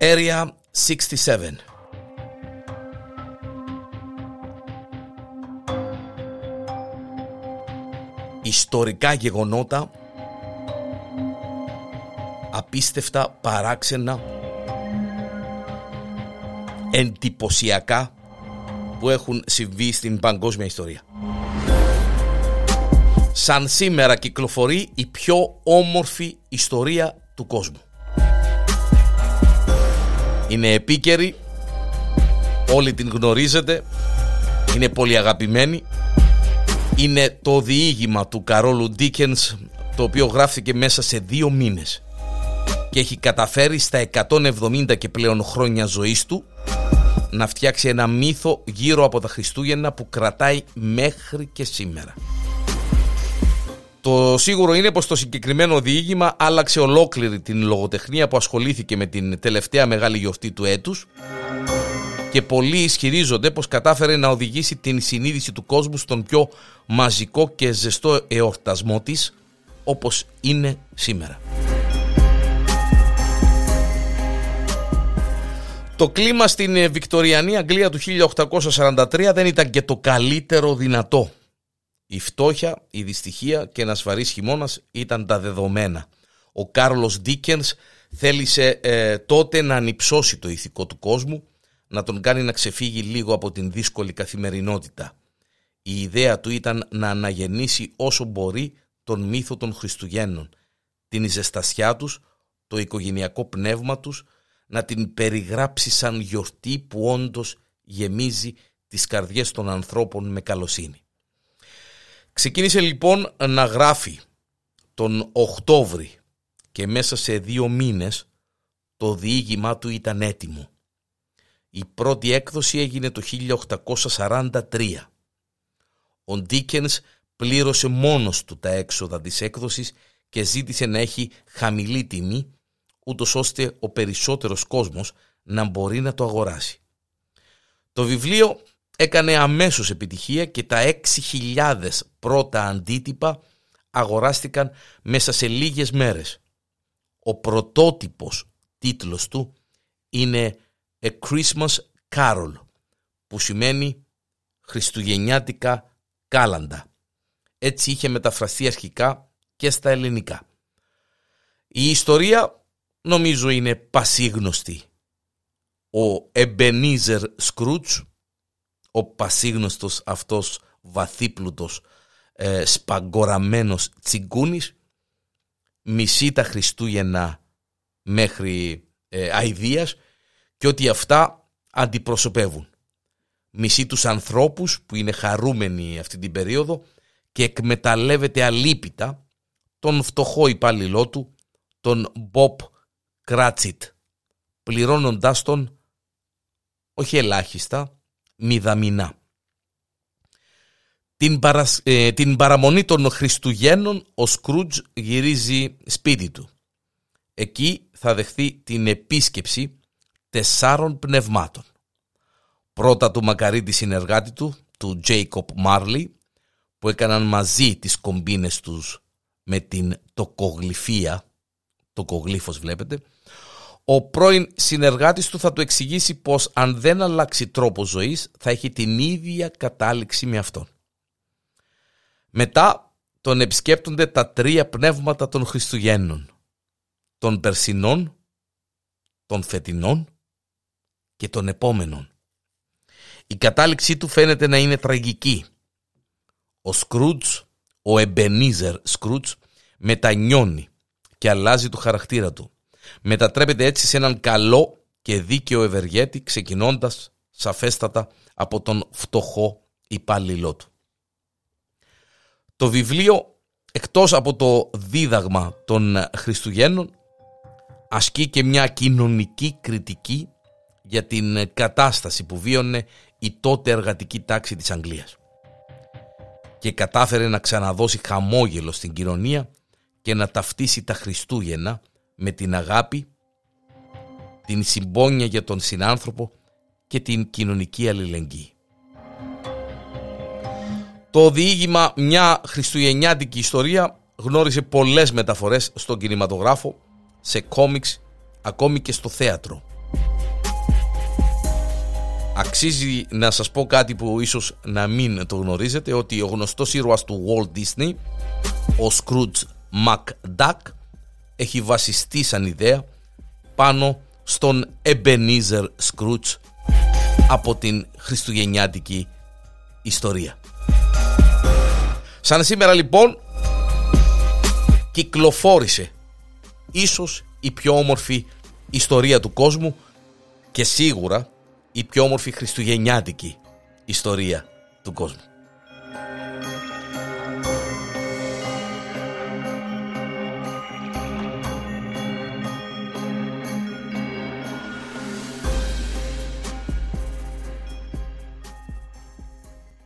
Area 67 Ιστορικά γεγονότα. Απίστευτα, παράξενα. Εντυπωσιακά Που έχουν συμβεί στην παγκόσμια ιστορία. Σαν σήμερα κυκλοφορεί η πιο όμορφη ιστορία του κόσμου είναι επίκαιρη, όλοι την γνωρίζετε, είναι πολύ αγαπημένη. Είναι το διήγημα του Καρόλου Ντίκενς, το οποίο γράφτηκε μέσα σε δύο μήνες και έχει καταφέρει στα 170 και πλέον χρόνια ζωής του να φτιάξει ένα μύθο γύρω από τα Χριστούγεννα που κρατάει μέχρι και σήμερα. Το σίγουρο είναι πως το συγκεκριμένο διήγημα άλλαξε ολόκληρη την λογοτεχνία που ασχολήθηκε με την τελευταία μεγάλη γιορτή του έτους και πολλοί ισχυρίζονται πως κατάφερε να οδηγήσει την συνείδηση του κόσμου στον πιο μαζικό και ζεστό εορτασμό της όπως είναι σήμερα. Το κλίμα στην Βικτοριανή Αγγλία του 1843 δεν ήταν και το καλύτερο δυνατό η φτώχεια, η δυστυχία και ένας βαρύς χειμώνας ήταν τα δεδομένα. Ο Κάρλος Ντίκενς θέλησε ε, τότε να ανυψώσει το ηθικό του κόσμου, να τον κάνει να ξεφύγει λίγο από την δύσκολη καθημερινότητα. Η ιδέα του ήταν να αναγεννήσει όσο μπορεί τον μύθο των Χριστουγέννων, την ζεστασιά τους, το οικογενειακό πνεύμα τους, να την περιγράψει σαν γιορτή που όντως γεμίζει τις καρδιές των ανθρώπων με καλοσύνη. Ξεκίνησε λοιπόν να γράφει τον Οκτώβρη και μέσα σε δύο μήνες το διήγημά του ήταν έτοιμο. Η πρώτη έκδοση έγινε το 1843. Ο Ντίκενς πλήρωσε μόνος του τα έξοδα της έκδοσης και ζήτησε να έχει χαμηλή τιμή ούτως ώστε ο περισσότερος κόσμος να μπορεί να το αγοράσει. Το βιβλίο έκανε αμέσως επιτυχία και τα 6.000 πρώτα αντίτυπα αγοράστηκαν μέσα σε λίγες μέρες. Ο πρωτότυπος τίτλος του είναι A Christmas Carol που σημαίνει Χριστουγεννιάτικα κάλαντα. Έτσι είχε μεταφραστεί αρχικά και στα ελληνικά. Η ιστορία νομίζω είναι πασίγνωστη. Ο Εμπενίζερ Σκρούτς ο πασίγνωστος αυτός βαθύπλουτος ε, σπαγκοραμένος τσιγκούνης μισεί τα Χριστούγεννα μέχρι ε, αηδίας και ότι αυτά αντιπροσωπεύουν. Μισεί τους ανθρώπους που είναι χαρούμενοι αυτή την περίοδο και εκμεταλλεύεται αλίπητα τον φτωχό υπάλληλό του, τον Μποπ Κράτσιτ, πληρώνοντάς τον όχι ελάχιστα, μηδαμινά. Την, ε, την παραμονή των Χριστουγέννων ο Σκρούτζ γυρίζει σπίτι του. Εκεί θα δεχθεί την επίσκεψη τεσσάρων πνευμάτων. Πρώτα του μακαρίτη συνεργάτη του, του Τζέικοπ Μάρλι, που έκαναν μαζί τις κομπίνες τους με την τοκογλυφία, τοκογλύφος βλέπετε, ο πρώην συνεργάτης του θα του εξηγήσει πως αν δεν αλλάξει τρόπο ζωής θα έχει την ίδια κατάληξη με αυτόν. Μετά τον επισκέπτονται τα τρία πνεύματα των Χριστουγέννων, των Περσινών, των Φετινών και των Επόμενων. Η κατάληξή του φαίνεται να είναι τραγική. Ο Σκρούτς, ο Εμπενίζερ Σκρούτς, μετανιώνει και αλλάζει το χαρακτήρα του μετατρέπεται έτσι σε έναν καλό και δίκαιο ευεργέτη ξεκινώντας σαφέστατα από τον φτωχό υπάλληλό του. Το βιβλίο εκτός από το δίδαγμα των Χριστουγέννων ασκεί και μια κοινωνική κριτική για την κατάσταση που βίωνε η τότε εργατική τάξη της Αγγλίας και κατάφερε να ξαναδώσει χαμόγελο στην κοινωνία και να ταυτίσει τα Χριστούγεννα με την αγάπη, την συμπόνια για τον συνάνθρωπο και την κοινωνική αλληλεγγύη. Το διήγημα «Μια χριστουγεννιάτικη ιστορία» γνώρισε πολλές μεταφορές στον κινηματογράφο, σε κόμιξ, ακόμη και στο θέατρο. Αξίζει να σας πω κάτι που ίσως να μην το γνωρίζετε ότι ο γνωστός ήρωας του Walt Disney, ο Scrooge McDuck, έχει βασιστεί σαν ιδέα πάνω στον Ebenezer Scrooge από την χριστουγεννιάτικη ιστορία. Σαν σήμερα λοιπόν κυκλοφόρησε ίσως η πιο όμορφη ιστορία του κόσμου και σίγουρα η πιο όμορφη χριστουγεννιάτικη ιστορία του κόσμου.